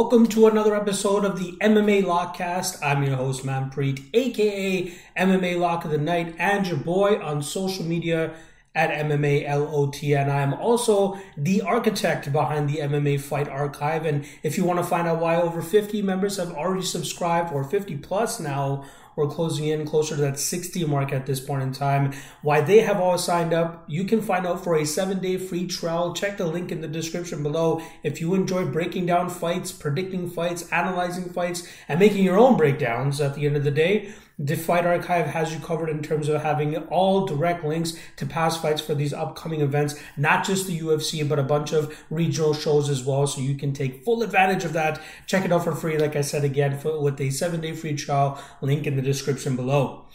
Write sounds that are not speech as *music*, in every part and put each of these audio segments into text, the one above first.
welcome to another episode of the MMA Lockcast. I'm your host, Manpreet, aka MMA Lock of the Night, and your boy on social media at MMA LOT. And I'm also the architect behind the MMA Fight Archive. And if you want to find out why over 50 members have already subscribed, or 50 plus now, we're closing in closer to that 60 mark at this point in time. Why they have all signed up, you can find out for a seven day free trial. Check the link in the description below. If you enjoy breaking down fights, predicting fights, analyzing fights, and making your own breakdowns at the end of the day, the Fight Archive has you covered in terms of having all direct links to past fights for these upcoming events, not just the UFC, but a bunch of regional shows as well. So you can take full advantage of that. Check it out for free, like I said again, for, with a seven day free trial link in the description below.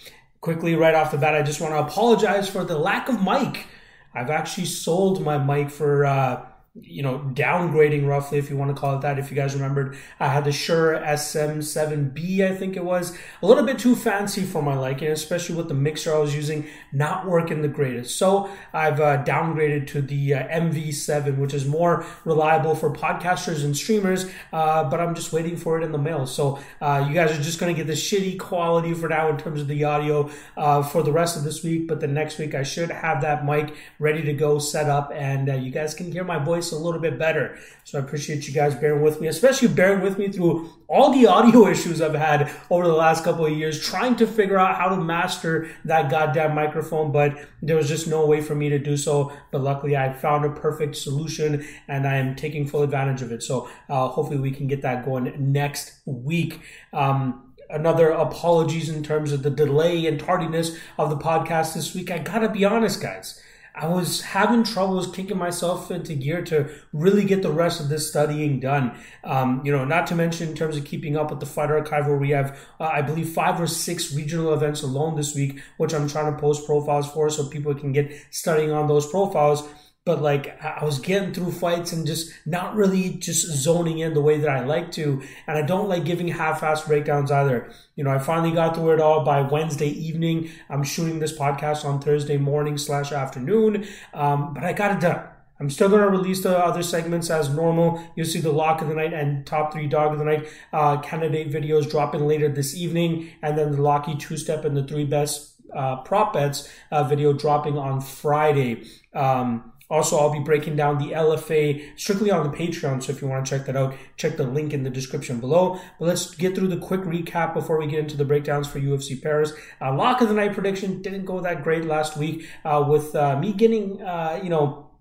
Quickly, right off the bat, I just want to apologize for the lack of mic. I've actually sold my mic for. Uh, you know, downgrading roughly, if you want to call it that. If you guys remembered, I had the Shure SM7B, I think it was. A little bit too fancy for my liking, especially with the mixer I was using not working the greatest. So I've uh, downgraded to the uh, MV7, which is more reliable for podcasters and streamers, uh, but I'm just waiting for it in the mail. So uh, you guys are just going to get the shitty quality for now in terms of the audio uh, for the rest of this week, but the next week I should have that mic ready to go set up and uh, you guys can hear my voice a little bit better. So I appreciate you guys bearing with me, especially bearing with me through all the audio *laughs* issues I've had over the last couple of years, trying to figure out how to master that goddamn microphone, but there was just no way for me to do so. But luckily, I found a perfect solution and I am taking full advantage of it. So uh, hopefully, we can get that going next week. Um, another apologies in terms of the delay and tardiness of the podcast this week. I gotta be honest, guys. I was having troubles kicking myself into gear to really get the rest of this studying done. Um, you know, not to mention in terms of keeping up with the Fight Archive, where we have, uh, I believe, five or six regional events alone this week, which I'm trying to post profiles for so people can get studying on those profiles but like I was getting through fights and just not really just zoning in the way that I like to. And I don't like giving half-assed breakdowns either. You know, I finally got through it all by Wednesday evening. I'm shooting this podcast on Thursday morning slash afternoon, um, but I got it done. I'm still going to release the other segments as normal. You'll see the lock of the night and top three dog of the night uh, candidate videos dropping later this evening, and then the Locky two step and the three best uh, prop bets uh, video dropping on Friday. Um, also, I'll be breaking down the LFA strictly on the Patreon. So if you want to check that out, check the link in the description below. But let's get through the quick recap before we get into the breakdowns for UFC Paris. Uh, lock of the night prediction didn't go that great last week uh, with uh, me getting, uh, you know,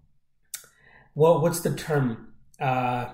well, what's the term? Uh,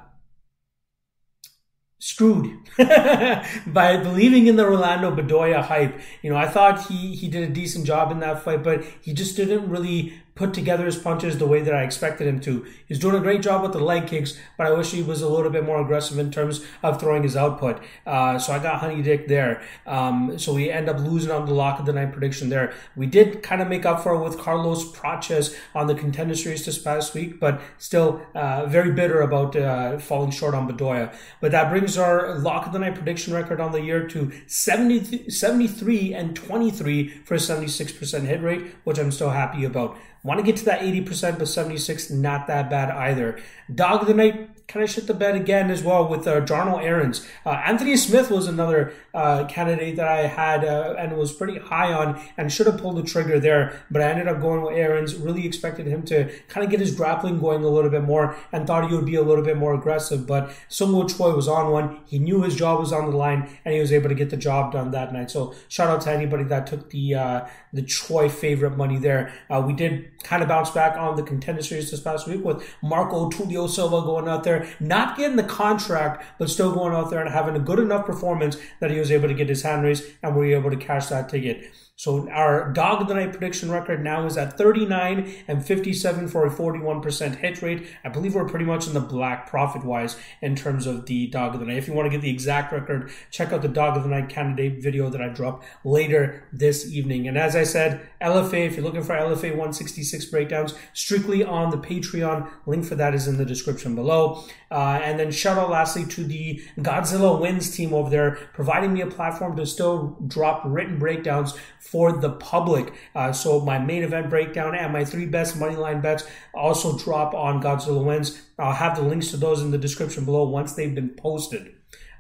screwed *laughs* by believing in the Rolando Bedoya hype. You know, I thought he he did a decent job in that fight, but he just didn't really put together his punches the way that I expected him to. He's doing a great job with the leg kicks, but I wish he was a little bit more aggressive in terms of throwing his output. Uh, so I got Honey Dick there. Um, so we end up losing on the lock of the night prediction there. We did kind of make up for it with Carlos Prates on the contender series this past week, but still uh, very bitter about uh, falling short on Bedoya. But that brings our lock of the night prediction record on the year to 70, 73 and 23 for a 76% hit rate, which I'm still happy about. Want to get to that 80%, but 76, not that bad either. Dog of the night, kind of shit the bed again as well with uh, Darnell Aarons. Uh, Anthony Smith was another uh, candidate that I had uh, and was pretty high on and should have pulled the trigger there, but I ended up going with Aarons. Really expected him to kind of get his grappling going a little bit more and thought he would be a little bit more aggressive, but Sung Choi was on one. He knew his job was on the line and he was able to get the job done that night. So shout out to anybody that took the uh, the Choi favorite money there. Uh, we did kind of bounce back on the contender series this past week with Marco Tulio Silva going out there, not getting the contract, but still going out there and having a good enough performance that he was able to get his hand raised and we were able to cash that ticket. So our dog of the night prediction record now is at 39 and 57 for a 41% hit rate. I believe we're pretty much in the black profit wise in terms of the dog of the night. If you want to get the exact record, check out the dog of the night candidate video that I drop later this evening. And as I said, LFA, if you're looking for LFA 166 breakdowns, strictly on the Patreon, link for that is in the description below. Uh, and then shout out lastly to the Godzilla Wins team over there, providing me a platform to still drop written breakdowns for the public. Uh, so my main event breakdown and my three best money line bets also drop on Godzilla wins. I'll have the links to those in the description below once they've been posted.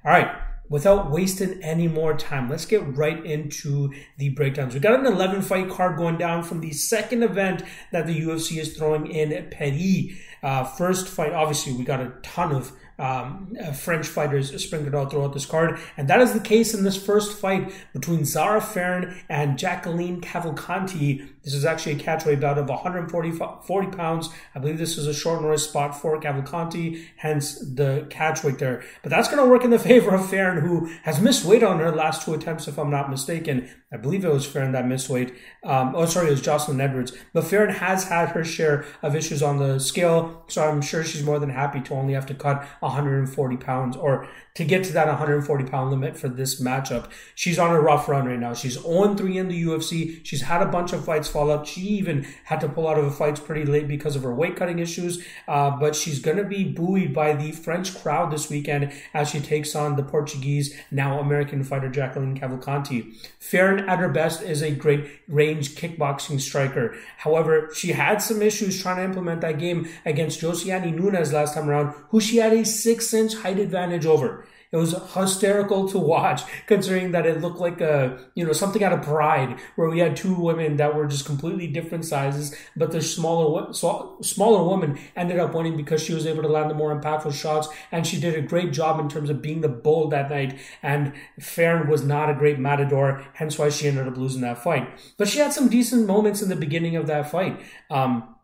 All right without wasting any more time, let's get right into the breakdowns. We got an 11 fight card going down from the second event that the UFC is throwing in Paris. Uh, first fight, obviously, we got a ton of um, uh, French fighters sprinkled out throughout this card. And that is the case in this first fight between Zarah Fairn and Jacqueline Cavalcanti. This is actually a catchweight bout of 140 40 pounds. I believe this is a short notice spot for Cavalcanti, hence the catchweight there. But that's going to work in the *laughs* favor of Fairn, who has missed weight on her last two attempts, if I'm not mistaken. I believe it was Fairn that missed weight. Um, oh, sorry, it was Jocelyn Edwards. But Fairn has had her share of issues on the scale, so I'm sure she's more than happy to only have to cut 140 pounds or to get to that 140 pound limit for this matchup. She's on a rough run right now. She's 0 3 in the UFC. She's had a bunch of fights fall out. She even had to pull out of the fights pretty late because of her weight cutting issues. Uh, but she's going to be buoyed by the French crowd this weekend as she takes on the Portuguese, now American fighter Jacqueline Cavalcanti. Fairn at her best is a great range kickboxing striker. However, she had some issues trying to implement that game against Josiane Nunes last time around, who she had a six inch height advantage over. It was hysterical to watch, *laughs* considering that it looked like a you know something out of Pride, where we had two women that were just completely different sizes, but the smaller smaller woman ended up winning because she was able to land the more impactful shots, and she did a great job in terms of being the bull that night. And Fairn was not a great matador, hence why she ended up losing that fight. But she had some decent moments in the beginning of that fight. Um,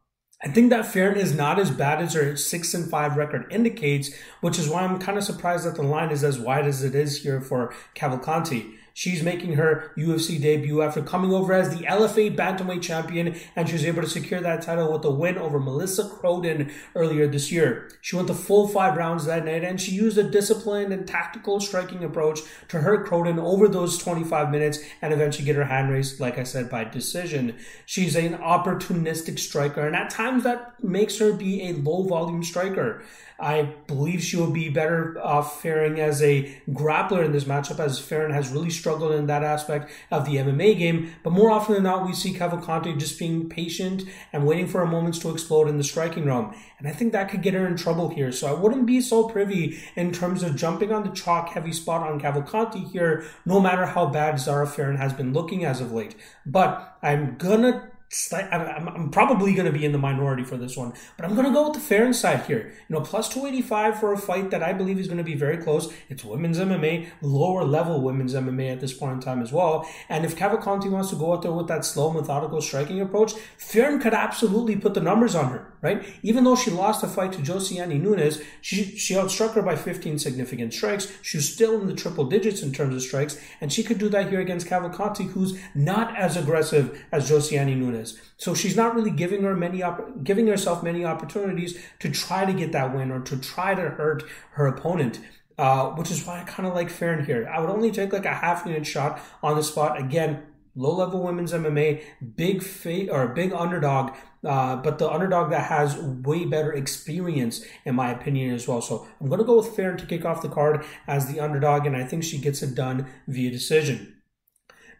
I think that Fairn is not as bad as her six and five record indicates, which is why I'm kind of surprised that the line is as wide as it is here for Cavalcanti. She's making her UFC debut after coming over as the LFA Bantamweight champion, and she was able to secure that title with a win over Melissa Croden earlier this year. She went the full five rounds that night, and she used a disciplined and tactical striking approach to hurt Croden over those 25 minutes and eventually get her hand raised, like I said, by decision. She's an opportunistic striker, and at times that makes her be a low volume striker. I believe she will be better off faring as a grappler in this matchup, as Fairn has really struggled in that aspect of the MMA game. But more often than not, we see Cavalcanti just being patient and waiting for her moments to explode in the striking realm. And I think that could get her in trouble here. So I wouldn't be so privy in terms of jumping on the chalk heavy spot on Cavalcanti here, no matter how bad Zarah Fairn has been looking as of late. But I'm gonna I'm, I'm probably going to be in the minority for this one, but I'm going to go with the Fairn side here. You know, plus 285 for a fight that I believe is going to be very close. It's women's MMA, lower level women's MMA at this point in time as well. And if Cavalcanti wants to go out there with that slow, methodical striking approach, Fairn could absolutely put the numbers on her, right? Even though she lost the fight to Josiane Nunes, she, she outstruck her by 15 significant strikes. She was still in the triple digits in terms of strikes, and she could do that here against Cavalcanti, who's not as aggressive as Josiane Nunes is. So she's not really giving her many op- giving herself many opportunities to try to get that win or to try to hurt her opponent. Uh, which is why I kind of like Fairn here. I would only take like a half unit shot on the spot. Again, low level women's MMA, big fa- or big underdog, uh, but the underdog that has way better experience, in my opinion, as well. So I'm going to go with Fairn to kick off the card as the underdog, and I think she gets it done via decision.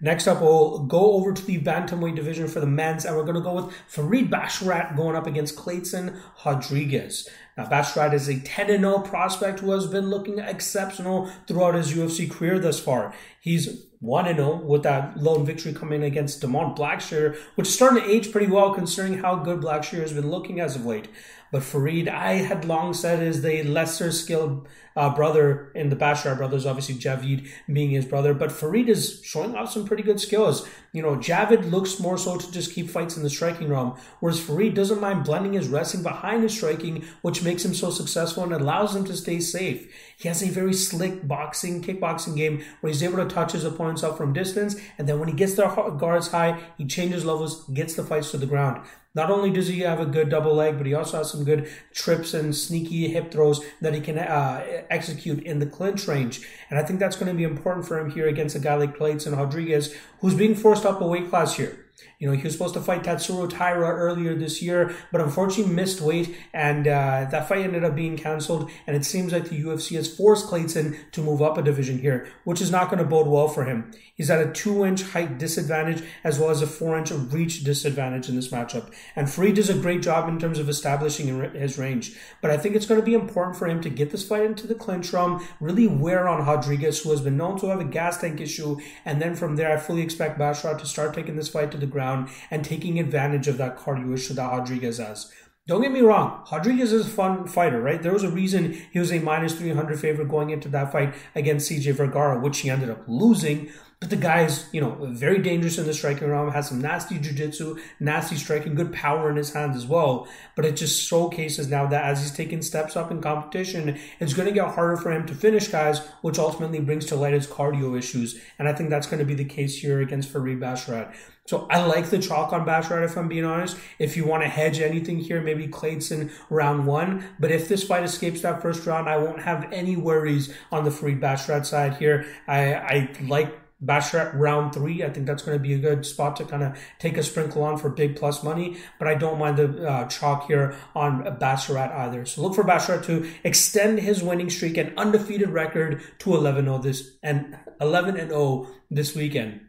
Next up, we'll go over to the bantamweight division for the men's, and we're going to go with Farid Basharat going up against Clayton Rodrigues. Now, Basharat is a 10 0 prospect who has been looking exceptional throughout his UFC career thus far. He's 1 0 with that lone victory coming against Damon Blackshear, which is starting to age pretty well considering how good Blackshear has been looking as of late. But Farid, I had long said, is the lesser skilled uh, brother in the Bashar brothers, obviously Javid being his brother. But Farid is showing off some pretty good skills. You know, Javid looks more so to just keep fights in the striking realm, whereas Farid doesn't mind blending his wrestling behind his striking, which makes him so successful and allows him to stay safe. He has a very slick boxing, kickboxing game where he's able to touch his opponents up from distance, and then when he gets their guards high, he changes levels, gets the fights to the ground. Not only does he have a good double leg, but he also has some good trips and sneaky hip throws that he can uh, execute in the clinch range. And I think that's going to be important for him here against a guy like Clayton Rodrigues, who's being forced up a weight class here. You know, he was supposed to fight Tatsuro Taira earlier this year, but unfortunately missed weight, and uh, that fight ended up being canceled. And it seems like the UFC has forced Clayton to move up a division here, which is not going to bode well for him. He's at a two-inch height disadvantage as well as a four-inch reach disadvantage in this matchup. And Farid does a great job in terms of establishing his range, but I think it's going to be important for him to get this fight into the clinch realm, really wear on Rodrigues, who has been known to have a gas tank issue, and then from there, I fully expect Basharat to start taking this fight to the ground and taking advantage of that cardio issue that Rodrigues has. Don't get me wrong, Rodrigues is a fun fighter, right? There was a reason he was a minus 300 favorite going into that fight against CJ Vergara, which he ended up losing. But the guy is, you know, very dangerous in the striking realm, has some nasty jiu-jitsu, nasty striking, good power in his hands as well. But it just showcases now that as he's taking steps up in competition, it's going to get harder for him to finish guys, which ultimately brings to light his cardio issues. And I think that's going to be the case here against Farid Basharat. So I like the chalk on Basharat if I'm being honest. If you want to hedge anything here, maybe Clayton round one. But if this fight escapes that first round, I won't have any worries on the Farid Basharat side here. I, I like Basharat round three. I think that's going to be a good spot to kind of take a sprinkle on for big plus money. But I don't mind the uh, chalk here on Basharat either. So look for Basharat to extend his winning streak and undefeated record to 11-0 this and 11 and 0 this weekend.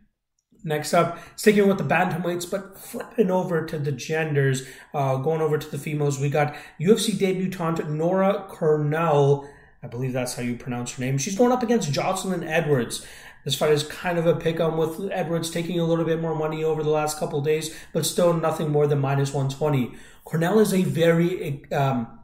Next up, sticking with the bantamweights, but flipping over to the genders, uh, going over to the females, we got UFC debutante Nora Cornolle. I believe that's how you pronounce her name. She's going up against Jocelyn Edwards. This fight is kind of a pick on with Edwards taking a little bit more money over the last couple days, but still nothing more than minus 120. Cornolle is a very um,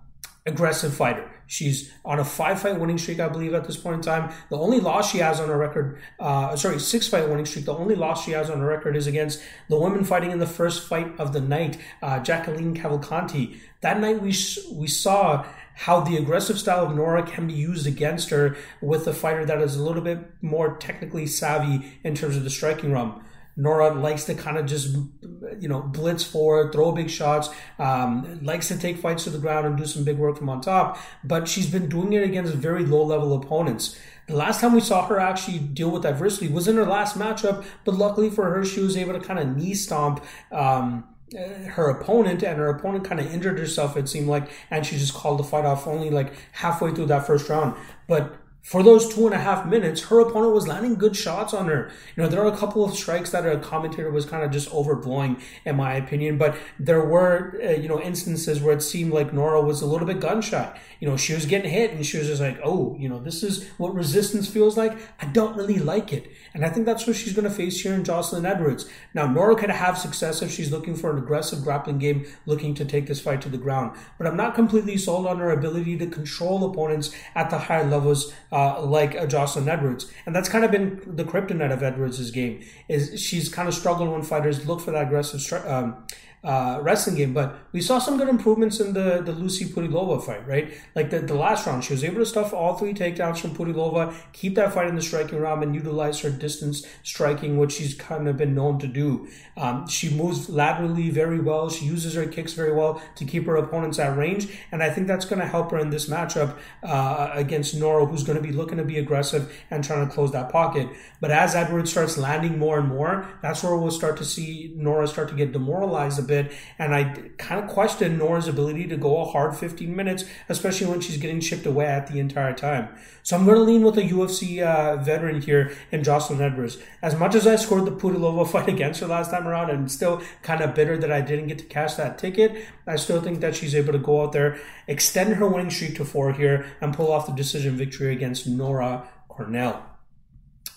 aggressive fighter. She's on a five fight winning streak, I believe, at this point in time. The only loss she has on her record, uh, sorry, six fight winning streak. The only loss she has on her record is against the women fighting in the first fight of the night, uh, Jacqueline Cavalcanti. That night we we saw how the aggressive style of Nora can be used against her with a fighter that is a little bit more technically savvy in terms of the striking realm. Nora likes to kind of just, you know, blitz forward, throw big shots, um, likes to take fights to the ground and do some big work from on top, but she's been doing it against very low level opponents. The last time we saw her actually deal with adversity was in her last matchup, but luckily for her, she was able to kind of knee stomp, um, her opponent and her opponent kind of injured herself it seemed like and she just called the fight off only like halfway through that first round but for those two and a half minutes, her opponent was landing good shots on her. You know, there are a couple of strikes that a commentator was kind of just overblowing, in my opinion. But there were, uh, you know, instances where it seemed like Nora was a little bit gun shy. You know, she was getting hit and she was just like, oh, you know, this is what resistance feels like. I don't really like it. And I think that's what she's going to face here in Jocelyn Edwards. Now, Nora could have success if she's looking for an aggressive grappling game, looking to take this fight to the ground. But I'm not completely sold on her ability to control opponents at the higher levels uh, like uh, Jocelyn Edwards. And that's kind of been the kryptonite of Edwards' game. Is she's kind of struggled when fighters look for that aggressive um, uh, wrestling game. But we saw some good improvements in the, the Lucy Pudilova fight, right? Like the, the last round, she was able to stuff all three takedowns from Pudilova, keep that fight in the striking realm, and utilize her distance striking, which she's kind of been known to do. Um, she moves laterally very well. She uses her kicks very well to keep her opponents at range, and I think that's going to help her in this matchup uh, against Nora, who's going to be looking to be aggressive and trying to close that pocket. But as Edwards starts landing more and more, that's where we'll start to see Nora start to get demoralized a bit And I kind of question Nora's ability to go a hard 15 minutes, especially when she's getting chipped away at the entire time. So I'm going to lean with a UFC uh, veteran here in Jocelyn Edwards. As much as I scored the Pudilova *laughs* fight against her last time around and still kind of bitter that I didn't get to cash that ticket, I still think that she's able to go out there, extend her winning streak to four here, and pull off the decision victory against Nora Cornolle.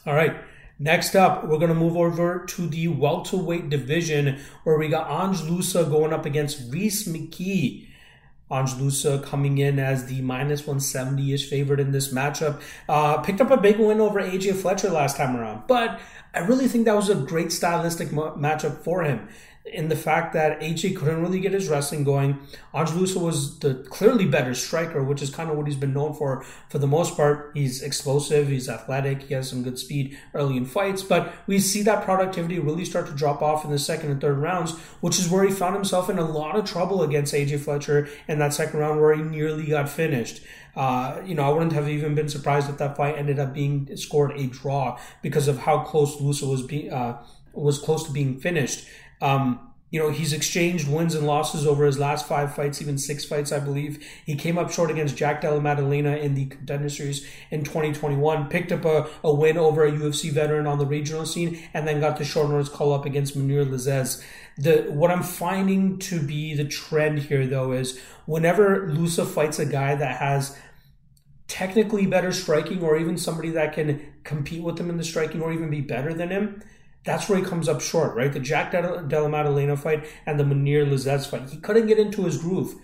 All right. Next up, we're going to move over to the welterweight division where we got Ange Loosa going up against Rhys McKee. Ange Loosa coming in as the minus 170 ish favorite in this matchup. Uh, picked up a big win over AJ Fletcher last time around, but I really think that was a great stylistic matchup for him in the fact that AJ couldn't really get his wrestling going. Ange Loosa was the clearly better striker, which is kind of what he's been known for for the most part. He's explosive, he's athletic, he has some good speed early in fights, but we see that productivity really start to drop off in the second and third rounds, which is where he found himself in a lot of trouble against AJ Fletcher in that second round where he nearly got finished. Uh, you know, I wouldn't have even been surprised if that fight ended up being scored a draw because of how close Loosa was being uh, was close to being finished. Um, you know, he's exchanged wins and losses over his last five fights, even six fights, I believe. He came up short against Jack Della Maddalena in the contender series in 2021, picked up a, a win over a UFC veteran on the regional scene, and then got the short notice call up against Mounir Lazzez. The what I'm finding to be the trend here, though, is whenever Loosa fights a guy that has technically better striking, or even somebody that can compete with him in the striking, or even be better than him, that's where he comes up short, right? The Jack Della Maddalena fight and the Mounir Lazzez fight. He couldn't get into his groove.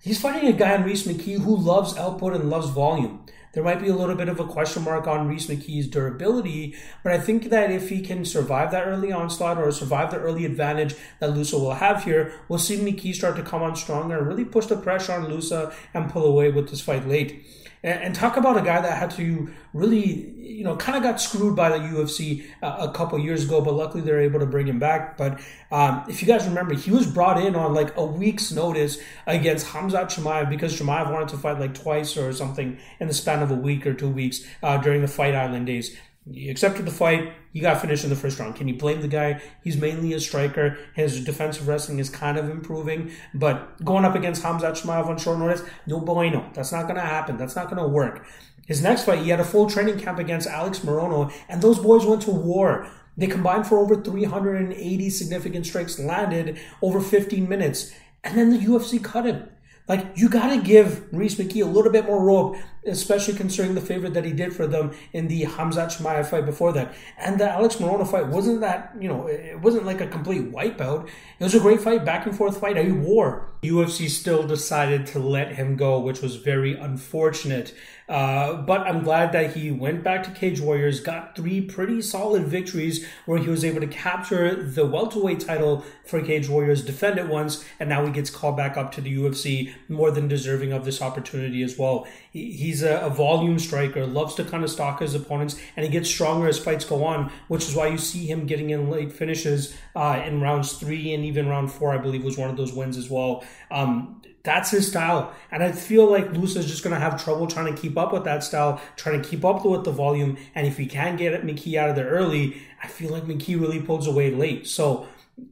He's fighting a guy in Rhys McKee who loves output and loves volume. There might be a little bit of a question mark on Rhys McKee's durability, but I think that if he can survive that early onslaught or survive the early advantage that Loosa will have here, we'll see McKee start to come on stronger and really push the pressure on Loosa and pull away with this fight late. And, and talk about a guy that had to really, you know, kind of got screwed by the UFC uh, a couple years ago, but luckily they're able to bring him back. But um, if you guys remember, he was brought in on like a week's notice against Khamzat Chimaev because Chimaev wanted to fight like twice or something in the span of a week or two weeks uh, during the Fight Island days. He accepted the fight. He got finished in the first round. Can you blame the guy? He's mainly a striker. His defensive wrestling is kind of improving, but going up against Khamzat Chimaev on short notice, no bueno. That's not going to happen. That's not going to work. His next fight, he had a full training camp against Alex Morono, and those boys went to war. They combined for over 380 significant strikes landed over 15 minutes, and then the UFC cut him. Like you got to give Rhys McKee a little bit more rope, especially considering the favor that he did for them in the Khamzat Chimaev fight before that, and the Alex Morono fight wasn't that you know it wasn't like a complete wipeout. It was a great fight, back and forth fight, a war. UFC still decided to let him go, which was very unfortunate. Uh, but I'm glad that he went back to Cage Warriors, got three pretty solid victories where he was able to capture the welterweight title for Cage Warriors, defend it once, and now he gets called back up to the UFC, more than deserving of this opportunity as well. He's a, a volume striker, loves to kind of stalk his opponents, and he gets stronger as fights go on, which is why you see him getting in late finishes uh, in rounds three and even round four, I believe, was one of those wins as well. Um, that's his style. And I feel like Loosa is just going to have trouble trying to keep up with that style, trying to keep up with the volume. And if he can't get McKee out of there early, I feel like McKee really pulls away late. So,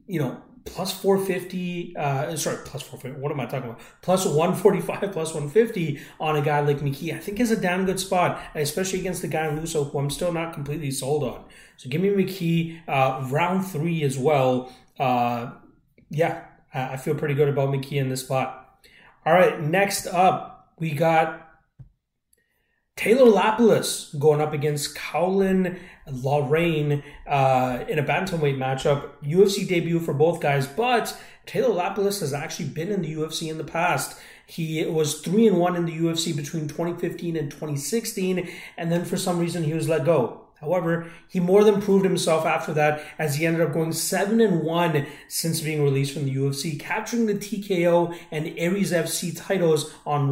you know, plus 450, uh, sorry, plus 450, what am I talking about? Plus 145, *laughs* plus 150 on a guy like McKee, I think is a damn good spot, especially against the guy in Loosa, who I'm still not completely sold on. So give me McKee, uh, round three as well. Uh, yeah, I feel pretty good about McKee in this spot. All right, next up, we got Taylor Lapilus going up against Caolan Loughran uh, in a bantamweight matchup. UFC debut for both guys, but Taylor Lapilus has actually been in the UFC in the past. He was three and one in the UFC between 2015 and 2016, and then for some reason he was let go. However, he more than proved himself after that as he ended up going 7 and 1 since being released from the UFC, capturing the TKO and Ares FC titles on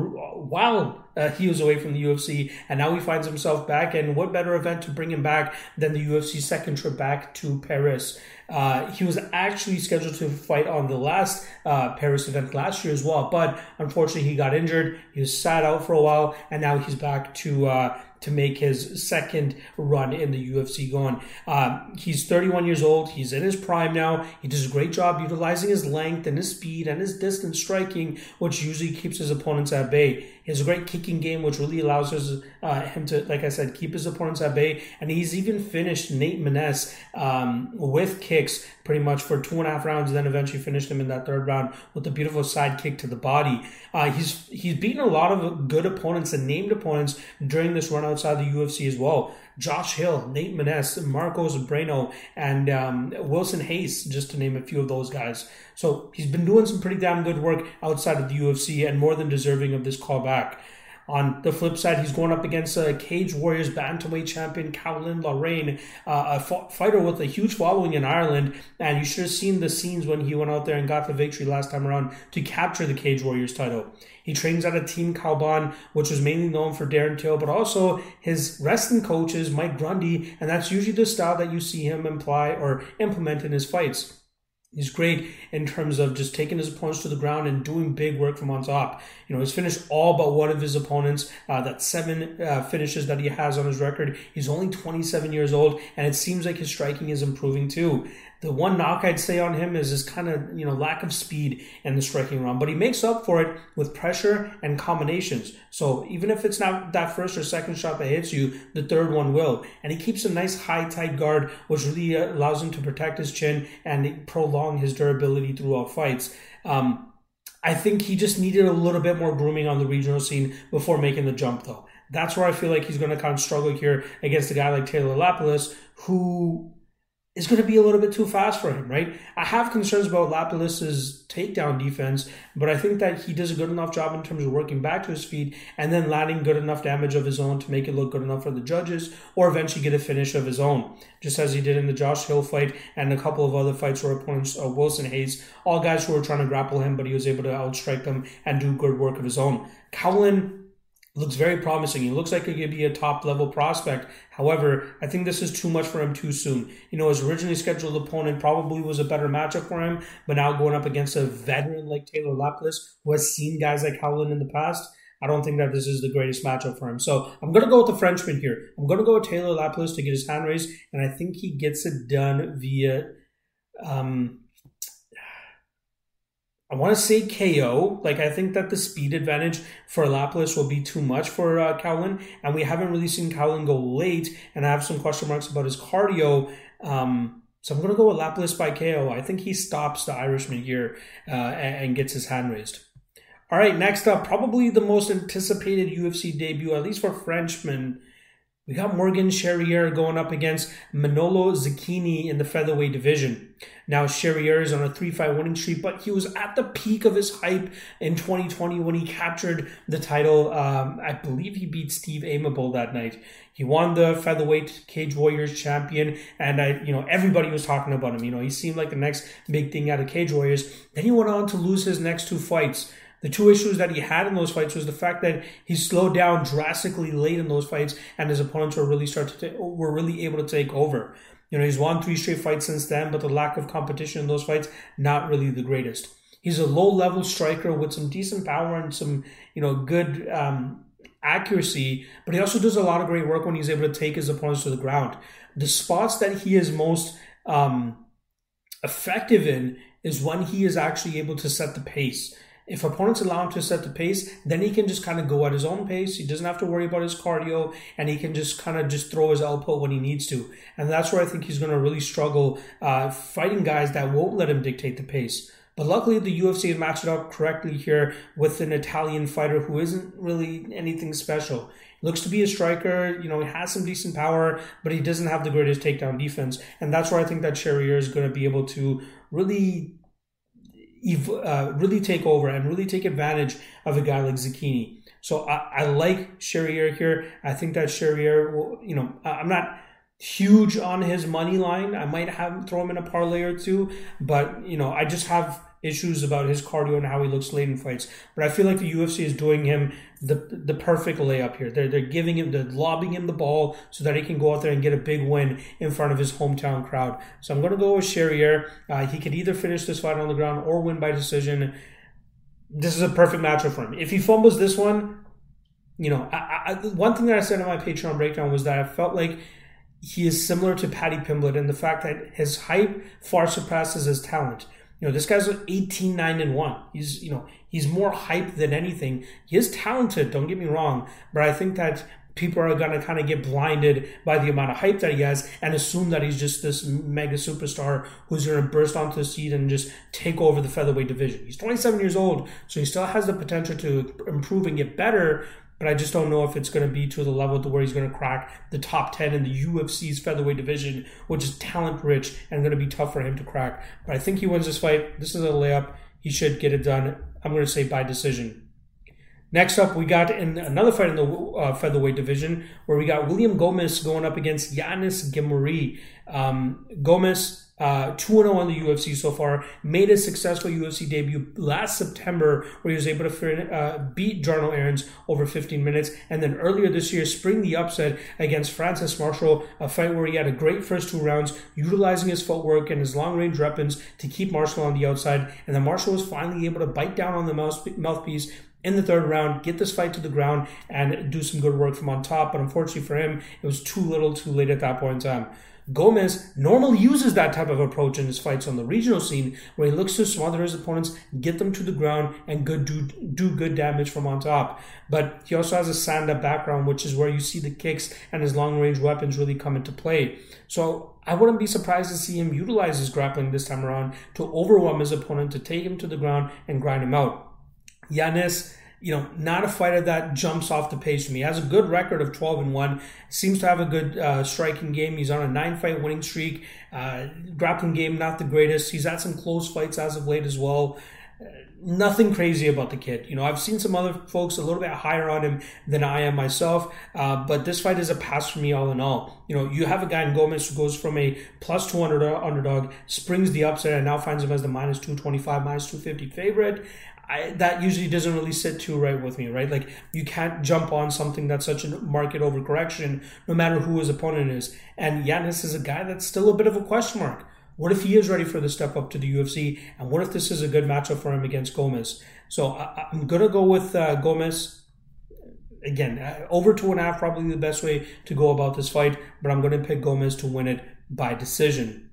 while uh, he was away from the UFC, and now he finds himself back. And what better event to bring him back than the UFC second trip back to Paris? Uh, he was actually scheduled to fight on the last uh, Paris event last year as well, but unfortunately he got injured. He was sat out for a while, and now he's back to uh, to make his second run in the UFC going. Um, he's 31 years old. He's in his prime now. He does a great job utilizing his length and his speed and his distance striking, which usually keeps his opponents at bay. He has a great kicking game, which really allows us, uh, him to, like I said, keep his opponents at bay. And he's even finished Nate Maness um, with kicks pretty much for two and a half rounds, and then eventually finished him in that third round with a beautiful side kick to the body. Uh, he's he's beaten a lot of good opponents and named opponents during this run outside the UFC as well. Josh Hill, Nate Maness, Marcos Breno, and um, Wilson Hayes, just to name a few of those guys. So he's been doing some pretty damn good work outside of the UFC and more than deserving of this callback. On the flip side, he's going up against a Cage Warriors bantamweight champion Caolan Loughran, uh, a fighter with a huge following in Ireland. And you should have seen the scenes when he went out there and got the victory last time around to capture the Cage Warriors title. He trains at a team Kaobon, which was mainly known for Darren Till, but also his wrestling coach is Mike Grundy, and that's usually the style that you see him imply or implement in his fights. He's great in terms of just taking his opponents to the ground and doing big work from on top. You know, he's finished all but one of his opponents. Uh, that seven uh, finishes that he has on his record. He's only 27 years old, and it seems like his striking is improving too. The one knock I'd say on him is his kind of you know lack of speed in the striking round, but he makes up for it with pressure and combinations. So even if it's not that first or second shot that hits you, the third one will. And he keeps a nice high tight guard, which really allows him to protect his chin and prolong his durability throughout fights. Um, I think he just needed a little bit more grooming on the regional scene before making the jump, though. That's where I feel like he's going to kind of struggle here against a guy like Taylor Lapilus, who is going to be a little bit too fast for him, right? I have concerns about Lapilus's takedown defense, but I think that he does a good enough job in terms of working back to his feet and then landing good enough damage of his own to make it look good enough for the judges or eventually get a finish of his own, just as he did in the Josh Hill fight and a couple of other fights where opponents, uh, Wilson Hayes, all guys who were trying to grapple him, but he was able to outstrike them and do good work of his own. Cowan looks very promising. He looks like he could be a top level prospect. However, I think this is too much for him too soon. You know, his originally scheduled opponent probably was a better matchup for him, but now going up against a veteran like Taylor Lapilus, who has seen guys like Howland in the past, I don't think that this is the greatest matchup for him. So I'm going to go with the Frenchman here. I'm going to go with Taylor Lapilus to get his hand raised, and I think he gets it done via. Um, I want to say KO. Like I think that the speed advantage for Lapilus will be too much for uh, Cowan, and we haven't really seen Cowan go late. And I have some question marks about his cardio. Um, so I'm going to go with Lapilus by KO. I think he stops the Irishman here uh, and, and gets his hand raised. All right, next up, probably the most anticipated UFC debut, at least for Frenchmen. We got Morgan Charriere going up against Manolo Zecchini in the featherweight division. Now Charriere is on a 3-5 winning streak, but he was at the peak of his hype in 2020 when he captured the title. Um, I believe he beat Steve Aimable that night. He won the featherweight Cage Warriors champion, and I, you know, everybody was talking about him. You know, he seemed like the next big thing out of Cage Warriors. Then he went on to lose his next two fights. The two issues that he had in those fights was the fact that he slowed down drastically late in those fights, and his opponents were really start to were really able to take over. You know, he's won three straight fights since then, but the lack of competition in those fights not really the greatest. He's a low level striker with some decent power and some you know good um, accuracy, but he also does a lot of great work when he's able to take his opponents to the ground. The spots that he is most um, effective in is when he is actually able to set the pace. If opponents allow him to set the pace, then he can just kind of go at his own pace. He doesn't have to worry about his cardio and he can just kind of just throw his output when he needs to. And that's where I think he's going to really struggle uh, fighting guys that won't let him dictate the pace. But luckily, the UFC has matched it up correctly here with an Italian fighter who isn't really anything special. Looks to be a striker, you know, he has some decent power, but he doesn't have the greatest takedown defense. And that's where I think that Charriere is going to be able to really uh, really take over and really take advantage of a guy like Zecchini. So I, I like Charriere here. I think that Charriere will, you know, I'm not huge on his money line. I might have throw him in a parlay or two, but you know, I just have issues about his cardio and how he looks late in fights. But I feel like the UFC is doing him the the perfect layup here. They're they're giving him, they're lobbing him the ball so that he can go out there and get a big win in front of his hometown crowd. So I'm going to go with Charriere. Uh, he could either finish this fight on the ground or win by decision. This is a perfect matchup for him. If he fumbles this one, you know, I, I, one thing that I said in my Patreon breakdown was that I felt like he is similar to Paddy Pimblett in the fact that his hype far surpasses his talent. You know, this guy's 18, 9, and 1. He's, you know, he's more hyped than anything. He is talented, don't get me wrong, but I think that people are going to kind of get blinded by the amount of hype that he has and assume that he's just this mega superstar who's going to burst onto the scene and just take over the featherweight division. He's 27 years old, so he still has the potential to improve and get better, but I just don't know if it's going to be to the level to where he's going to crack the top 10 in the UFC's featherweight division, which is talent rich and going to be tough for him to crack. But I think he wins this fight. This is a layup. He should get it done. I'm going to say by decision. Next up, we got in another fight in the uh, featherweight division where we got William Gomis going up against Yanis Ghemmouri. Um, Gomis uh, 2 0 on the UFC so far. Made a successful UFC debut last September where he was able to uh, beat Jarno Errens over 15 minutes. And then earlier this year, spring the upset against Francis Marshall, a fight where he had a great first two rounds, utilizing his footwork and his long range weapons to keep Marshall on the outside. And then Marshall was finally able to bite down on the mouthpiece in the third round, get this fight to the ground, and do some good work from on top. But unfortunately for him, it was too little, too late at that point in time. Gomis normally uses that type of approach in his fights on the regional scene, where he looks to smother his opponents, get them to the ground, and good do, do good damage from on top. But he also has a stand up background, which is where you see the kicks and his long range weapons really come into play. So I wouldn't be surprised to see him utilize his grappling this time around to overwhelm his opponent, to take him to the ground and grind him out. Yanis you know, not a fighter that jumps off the page to me. He has a good record of 12 and 1. Seems to have a good uh, striking game. He's on a nine fight winning streak. Uh, grappling game, not the greatest. He's had some close fights as of late as well. Uh, nothing crazy about the kid. You know, I've seen some other folks a little bit higher on him than I am myself, uh, but this fight is a pass for me all in all. You know, you have a guy in Gomis who goes from a plus 200 underdog, springs the upset, and now finds him as the minus 225, minus 250 favorite. I, that usually doesn't really sit too right with me, right? Like you can't jump on something that's such a market overcorrection, no matter who his opponent is. And Yanis is a guy that's still a bit of a question mark. What if he is ready for the step up to the UFC? And what if this is a good matchup for him against Gomis? So I, am gonna go with uh, Gomis. Again, uh, over two and a half, probably the best way to go about this fight. But I'm gonna pick Gomis to win it by decision.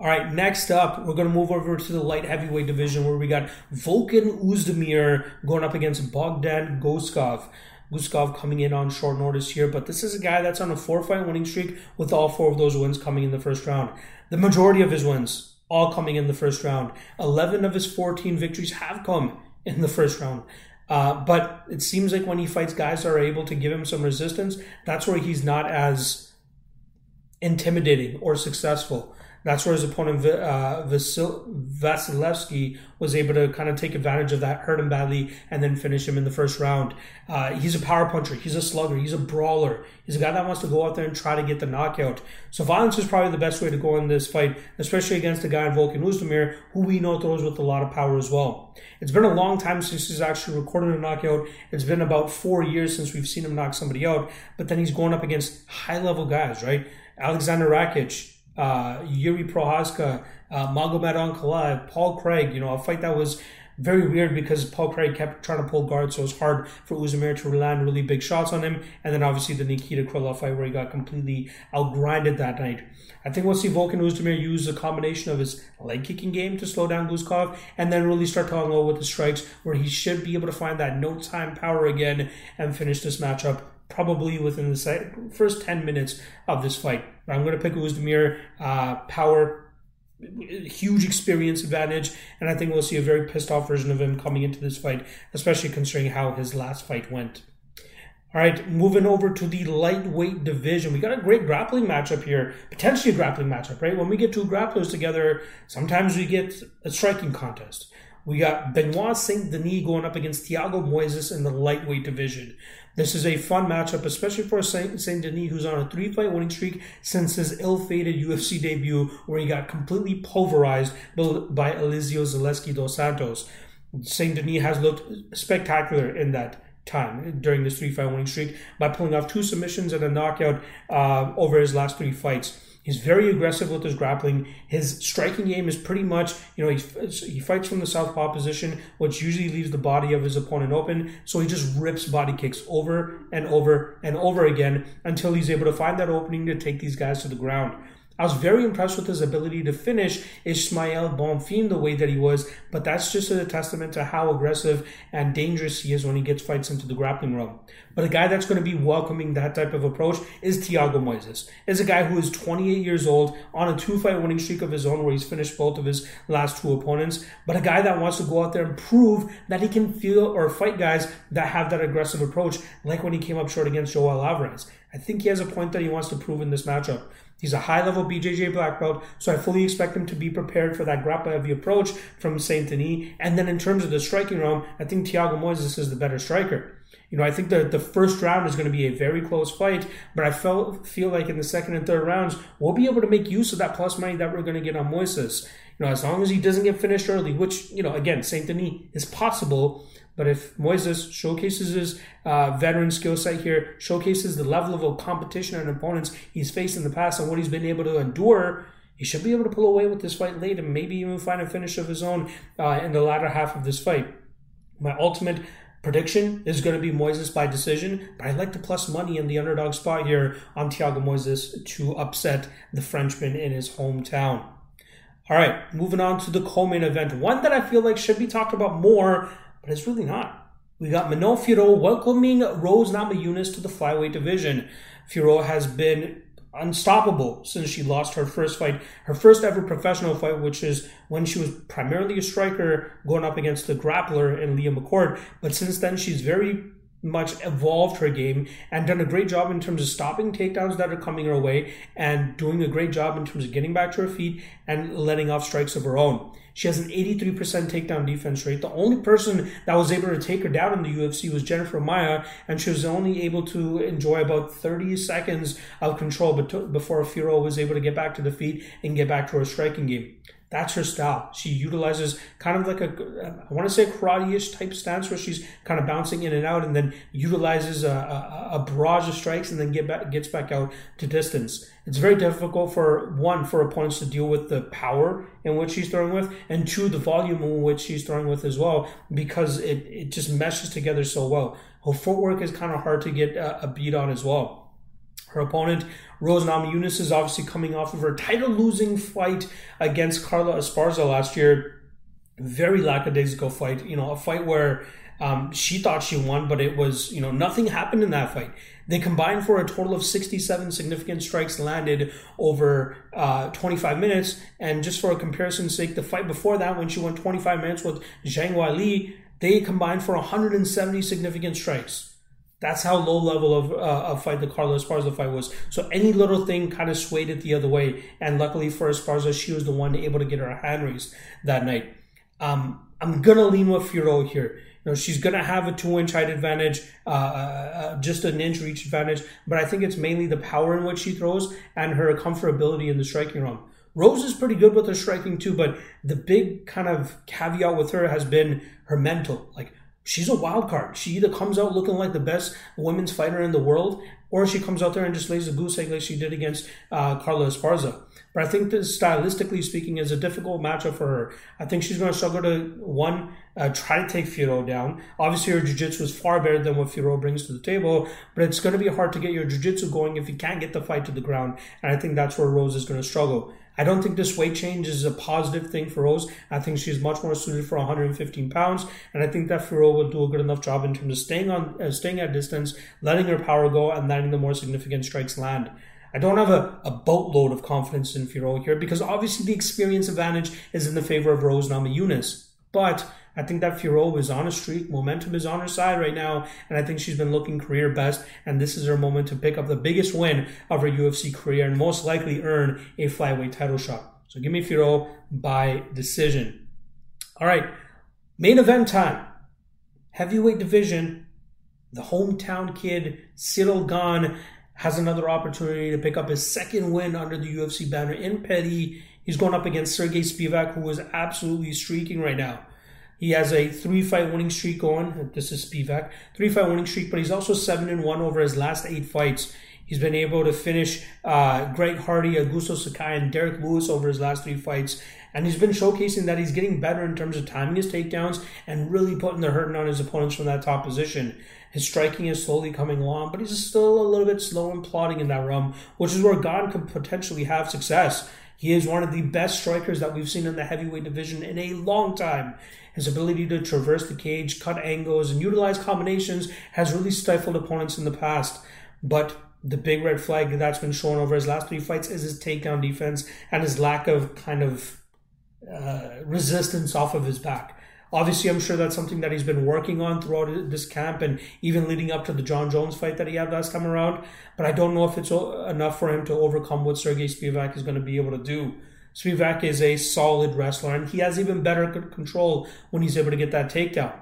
All right, next up, we're going to move over to the light heavyweight division where we got Volkan Oezdemir going up against Bogdan Guskov. Guskov coming in on short notice here, but this is a guy that's on a four fight winning streak with all four of those wins coming in the first round. The majority of his wins all coming in the first round. 11 of his 14 victories have come in the first round. Uh, but it seems like when he fights guys that are able to give him some resistance, that's where he's not as intimidating or successful. That's where his opponent uh, Vasil- Vasilevsky was able to kind of take advantage of that, hurt him badly, and then finish him in the first round. Uh, he's a power puncher. He's a slugger. He's a brawler. He's a guy that wants to go out there and try to get the knockout. So violence is probably the best way to go in this fight, especially against a guy in Volkan Oezdemir, who we know throws with a lot of power as well. It's been a long time since he's actually recorded a knockout. It's been about four years since we've seen him knock somebody out, but then he's going up against high level guys, right? Alexander Rakic, uh, Jiri Prochazka, uh, Magomed Ankalaev, Paul Craig. You know, a fight that was very weird because Paul Craig kept trying to pull guard, so it was hard for Oezdemir to land really big shots on him. And then obviously the Nikita Krylov fight where he got completely outgrinded that night. I think we'll see Volkan Oezdemir use a combination of his leg kicking game to slow down Guskov and then really start to unload with the strikes where he should be able to find that no time power again and finish this matchup probably within the first 10 minutes of this fight. I'm going to pick Oezdemir. Uh, power, huge experience advantage, and I think we'll see a very pissed off version of him coming into this fight, especially considering how his last fight went. All right, moving over to the lightweight division. We got a great grappling matchup here, potentially a grappling matchup, right? When we get two grapplers together, sometimes we get a striking contest. We got Benoit Saint Denis going up against Thiago Moises in the lightweight division. This is a fun matchup, especially for Saint, Saint Denis, who's on a three fight winning streak since his ill fated UFC debut, where he got completely pulverized by Elizeu Zaleski dos Santos. Saint Denis has looked spectacular in that time during this three fight winning streak by pulling off two submissions and a knockout uh, over his last three fights. He's very aggressive with his grappling. His striking game is pretty much, you know, he, he fights from the southpaw position, which usually leaves the body of his opponent open. So he just rips body kicks over and over and over again until he's able to find that opening to take these guys to the ground. I was very impressed with his ability to finish Ismael Bonfim the way that he was, but that's just a testament to how aggressive and dangerous he is when he gets fights into the grappling realm. But a guy that's going to be welcoming that type of approach is Thiago Moises. Is a guy who is 28 years old on a two-fight winning streak of his own, where he's finished both of his last two opponents. But a guy that wants to go out there and prove that he can feel or fight guys that have that aggressive approach, like when he came up short against Joel Alvarez. I think he has a point that he wants to prove in this matchup. He's a high level BJJ black belt, so I fully expect him to be prepared for that grapple heavy approach from Saint Denis. And then in terms of the striking realm, I think Thiago Moises is the better striker. You know, I think the, the first round is going to be a very close fight, but I felt feel like in the second and third rounds, we'll be able to make use of that plus money that we're going to get on Moises. You know, as long as he doesn't get finished early, which, you know, again, Saint Denis is possible, but if Moises showcases his uh, veteran skill set here, showcases the level of competition and opponents he's faced in the past and what he's been able to endure, he should be able to pull away with this fight late and maybe even find a finish of his own uh, in the latter half of this fight. My ultimate prediction is going to be Moises by decision, but I like the plus money in the underdog spot here on Thiago Moises to upset the Frenchman in his hometown. All right, moving on to the co-main event, one that I feel like should be talked about more, but it's really not. We got Manon Fiorot welcoming Rose Namajunas to the flyweight division. Fiorot has been unstoppable since she lost her first fight, her first ever professional fight, which is when she was primarily a striker going up against the grappler in Leah McCourt. But since then, she's very much evolved her game and done a great job in terms of stopping takedowns that are coming her way and doing a great job in terms of getting back to her feet and letting off strikes of her own. She has an 83% takedown defense rate. The only person that was able to take her down in the UFC was Jennifer Maia, and she was only able to enjoy about 30 seconds of control before Fiorot was able to get back to the feet and get back to her striking game. That's her style. She utilizes kind of like a, I want to say karate-ish type stance where she's kind of bouncing in and out and then utilizes a, a, a barrage of strikes and then get back, gets back out to distance. It's very difficult for one, for opponents to deal with the power in which she's throwing with and two, the volume in which she's throwing with as well because it, it just meshes together so well. Her footwork is kind of hard to get a, a beat on as well. Her opponent, Rose Namajunas, is obviously coming off of her title losing fight against Carla Esparza last year. Very lackadaisical fight. You know, a fight where um, she thought she won, but it was, you know, nothing happened in that fight. They combined for a total of 67 significant strikes landed over uh, 25 minutes. And just for a comparison's sake, the fight before that, when she won 25 minutes with Zhang Weili, they combined for 170 significant strikes. That's how low level of uh, a fight the Carlos Esparza fight was. So any little thing kind of swayed it the other way. And luckily for Esparza, she was the one able to get her hand raised that night. Um, I'm gonna lean with Fiorot here. You know, she's gonna have a two-inch height advantage, uh, uh, uh, just an inch reach advantage. But I think it's mainly the power in which she throws and her comfortability in the striking realm. Rose is pretty good with her striking too, but the big kind of caveat with her has been her mental. Like she's a wild card. She either comes out looking like the best women's fighter in the world, or she comes out there and just lays a goose egg like she did against uh, Carla Esparza. But I think this, stylistically speaking, is a difficult matchup for her. I think she's going to struggle to one uh, try to take Fiorot down. Obviously, her jiu-jitsu is far better than what Fiorot brings to the table, but it's going to be hard to get your jiu-jitsu going if you can't get the fight to the ground. And I think that's where Rose is going to struggle. I don't think this weight change is a positive thing for Rose. I think she's much more suited for 115 pounds, and I think that Fiorot will do a good enough job in terms of staying on, uh, staying at distance, letting her power go, and letting the more significant strikes land. I don't have a, a boatload of confidence in Fiorot here because obviously the experience advantage is in the favor of Rose Namajunas. But I think that Fiorot is on a streak. Momentum is on her side right now, and I think she's been looking career best. And this is her moment to pick up the biggest win of her UFC career and most likely earn a flyweight title shot. So give me Fiorot by decision. All right, main event time. Heavyweight division. The hometown kid Ciryl Gane has another opportunity to pick up his second win under the UFC banner in Petty. He's going up against Sergey Spivac, who is absolutely streaking right now. He has a three fight winning streak going. This is Spivac. Three fight winning streak, but he's also 7 and 1 over his last eight fights. He's been able to finish uh, Greg Hardy, Augusto Sakai, and Derrick Lewis over his last three fights. And he's been showcasing that he's getting better in terms of timing his takedowns and really putting the hurting on his opponents from that top position. His striking is slowly coming along, but he's still a little bit slow and plodding in that realm, which is where Gane could potentially have success. He is one of the best strikers that we've seen in the heavyweight division in a long time. His ability to traverse the cage, cut angles, and utilize combinations has really stifled opponents in the past. But the big red flag that's been shown over his last three fights is his takedown defense and his lack of kind of uh, resistance off of his back. Obviously, I'm sure that's something that he's been working on throughout this camp and even leading up to the Jon Jones fight that he had last time around. But I don't know if it's enough for him to overcome what Sergey Spivac is going to be able to do. Spivac is a solid wrestler, and he has even better control when he's able to get that takedown.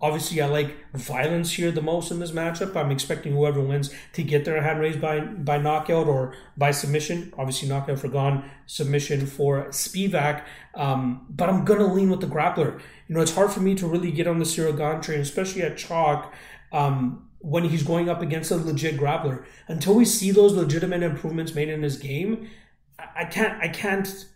Obviously, I like violence here the most in this matchup. I'm expecting whoever wins to get their hand raised by by knockout or by submission. Obviously, knockout for Gane, submission for Spivac. Um, but I'm gonna lean with the grappler. You know, it's hard for me to really get on the Ciryl Gane train, especially at chalk. Um, when he's going up against a legit grappler, until we see those legitimate improvements made in his game, I can't. I can't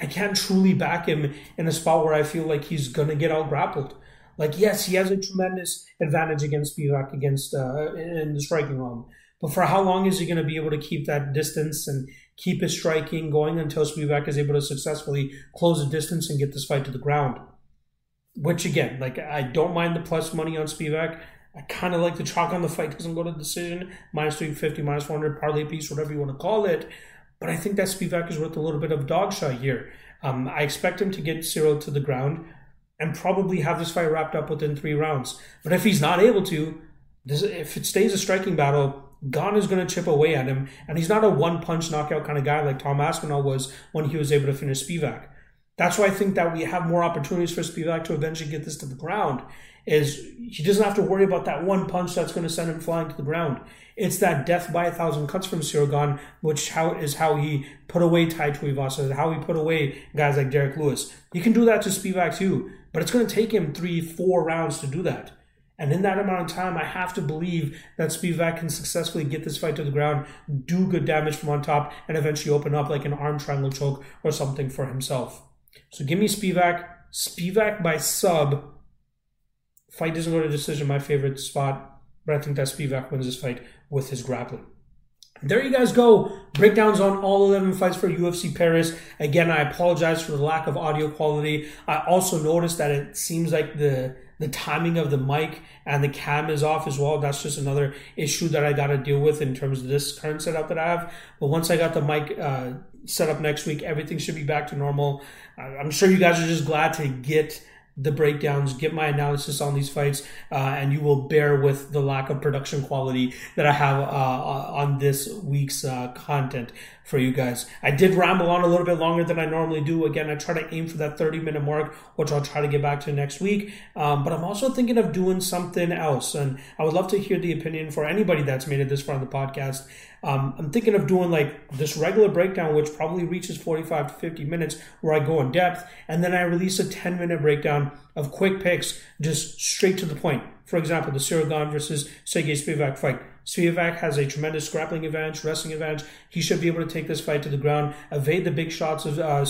I can't truly back him in a spot where I feel like he's gonna get out grappled. Like, yes, he has a tremendous advantage against Spivac against uh, in the striking realm. But for how long is he going to be able to keep that distance and keep his striking going until Spivac is able to successfully close the distance and get this fight to the ground? Which again, like I don't mind the plus money on Spivac. I kind of like the chalk on the fight doesn't go to decision minus 350, minus 400 parlay piece, whatever you want to call it. But I think that Spivac is worth a little bit of dog shot here. Um, I expect him to get Ciryl to the ground and probably have this fight wrapped up within three rounds. But if he's not able to, this, if it stays a striking battle, Gane is going to chip away at him, and he's not a one punch knockout kind of guy like Tom Aspinall was when he was able to finish Spivac. That's why I think that we have more opportunities for Spivac to eventually get this to the ground. Is he doesn't have to worry about that one punch that's going to send him flying to the ground. It's that death by a thousand cuts from Ciryl Gane, which how is how he put away Tai Tuivasa, how he put away guys like Derrick Lewis. He can do that to Spivac too, but it's going to take him three, four rounds to do that. And in that amount of time, I have to believe that Spivac can successfully get this fight to the ground, do good damage from on top, and eventually open up like an arm triangle choke or something for himself. So give me Spivac. Spivac by sub. Fight doesn't go to decision, my favorite spot, but I think that Spivac wins this fight with his grappling. There you guys go. Breakdowns on all 11 fights for UFC Paris. Again, I apologize for the lack of audio quality. I also noticed that it seems like the the timing of the mic and the cam is off as well. That's just another issue that I got to deal with in terms of this current setup that I have. But once I got the mic uh, set up next week, everything should be back to normal. I'm sure you guys are just glad to get the breakdowns, get my analysis on these fights, uh, and you will bear with the lack of production quality that I have uh, uh on this week's uh, content for you guys. I did ramble on a little bit longer than I normally do. Again, I try to aim for that 30 minute mark, which I'll try to get back to next week. Um, but I'm also thinking of doing something else. And I would love to hear the opinion for anybody that's made it this far in the podcast. Um, I'm thinking of doing like this regular breakdown, which probably reaches 45 to 50 minutes, where I go in depth, and then I release a 10 minute breakdown of quick picks, just straight to the point. For example, the Ciryl versus Sergey Spivac fight. Spivac has a tremendous grappling advantage, wrestling advantage. He should be able to take this fight to the ground, evade the big shots of uh,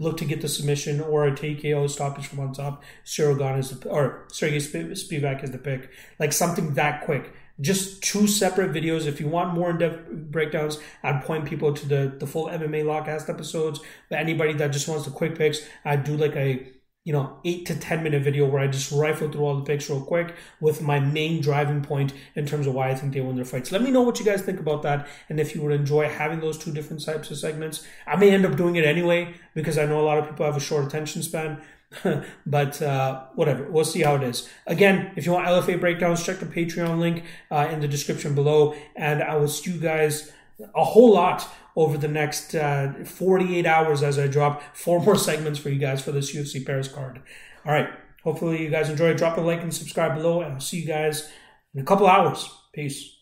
look to get the submission or a TKO stoppage from on top. Ciryl is the, or Sergey Spivac is the pick. Like something that quick just two separate videos. If you want more in-depth breakdowns, I'd point people to the the full MMA Lockcast episodes. But anybody that just wants the quick picks, I'd do like a you know, eight to 10 minute video where I just rifle through all the picks real quick with my main driving point in terms of why I think they win their fights. Let me know what you guys think about that. And if you would enjoy having those two different types of segments, I may end up doing it anyway because I know a lot of people have a short attention span. *laughs* but uh, whatever, we'll see how it is. Again, if you want LFA breakdowns, check the Patreon link uh, in the description below. And I will see you guys a whole lot over the next uh, 48 hours as I drop four more segments for you guys for this UFC Paris card. All right. Hopefully you guys enjoy. Drop a like and subscribe below, and I'll see you guys in a couple hours. Peace.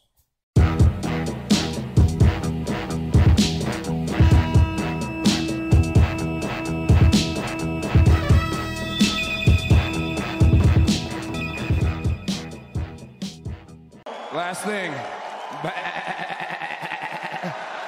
Last thing.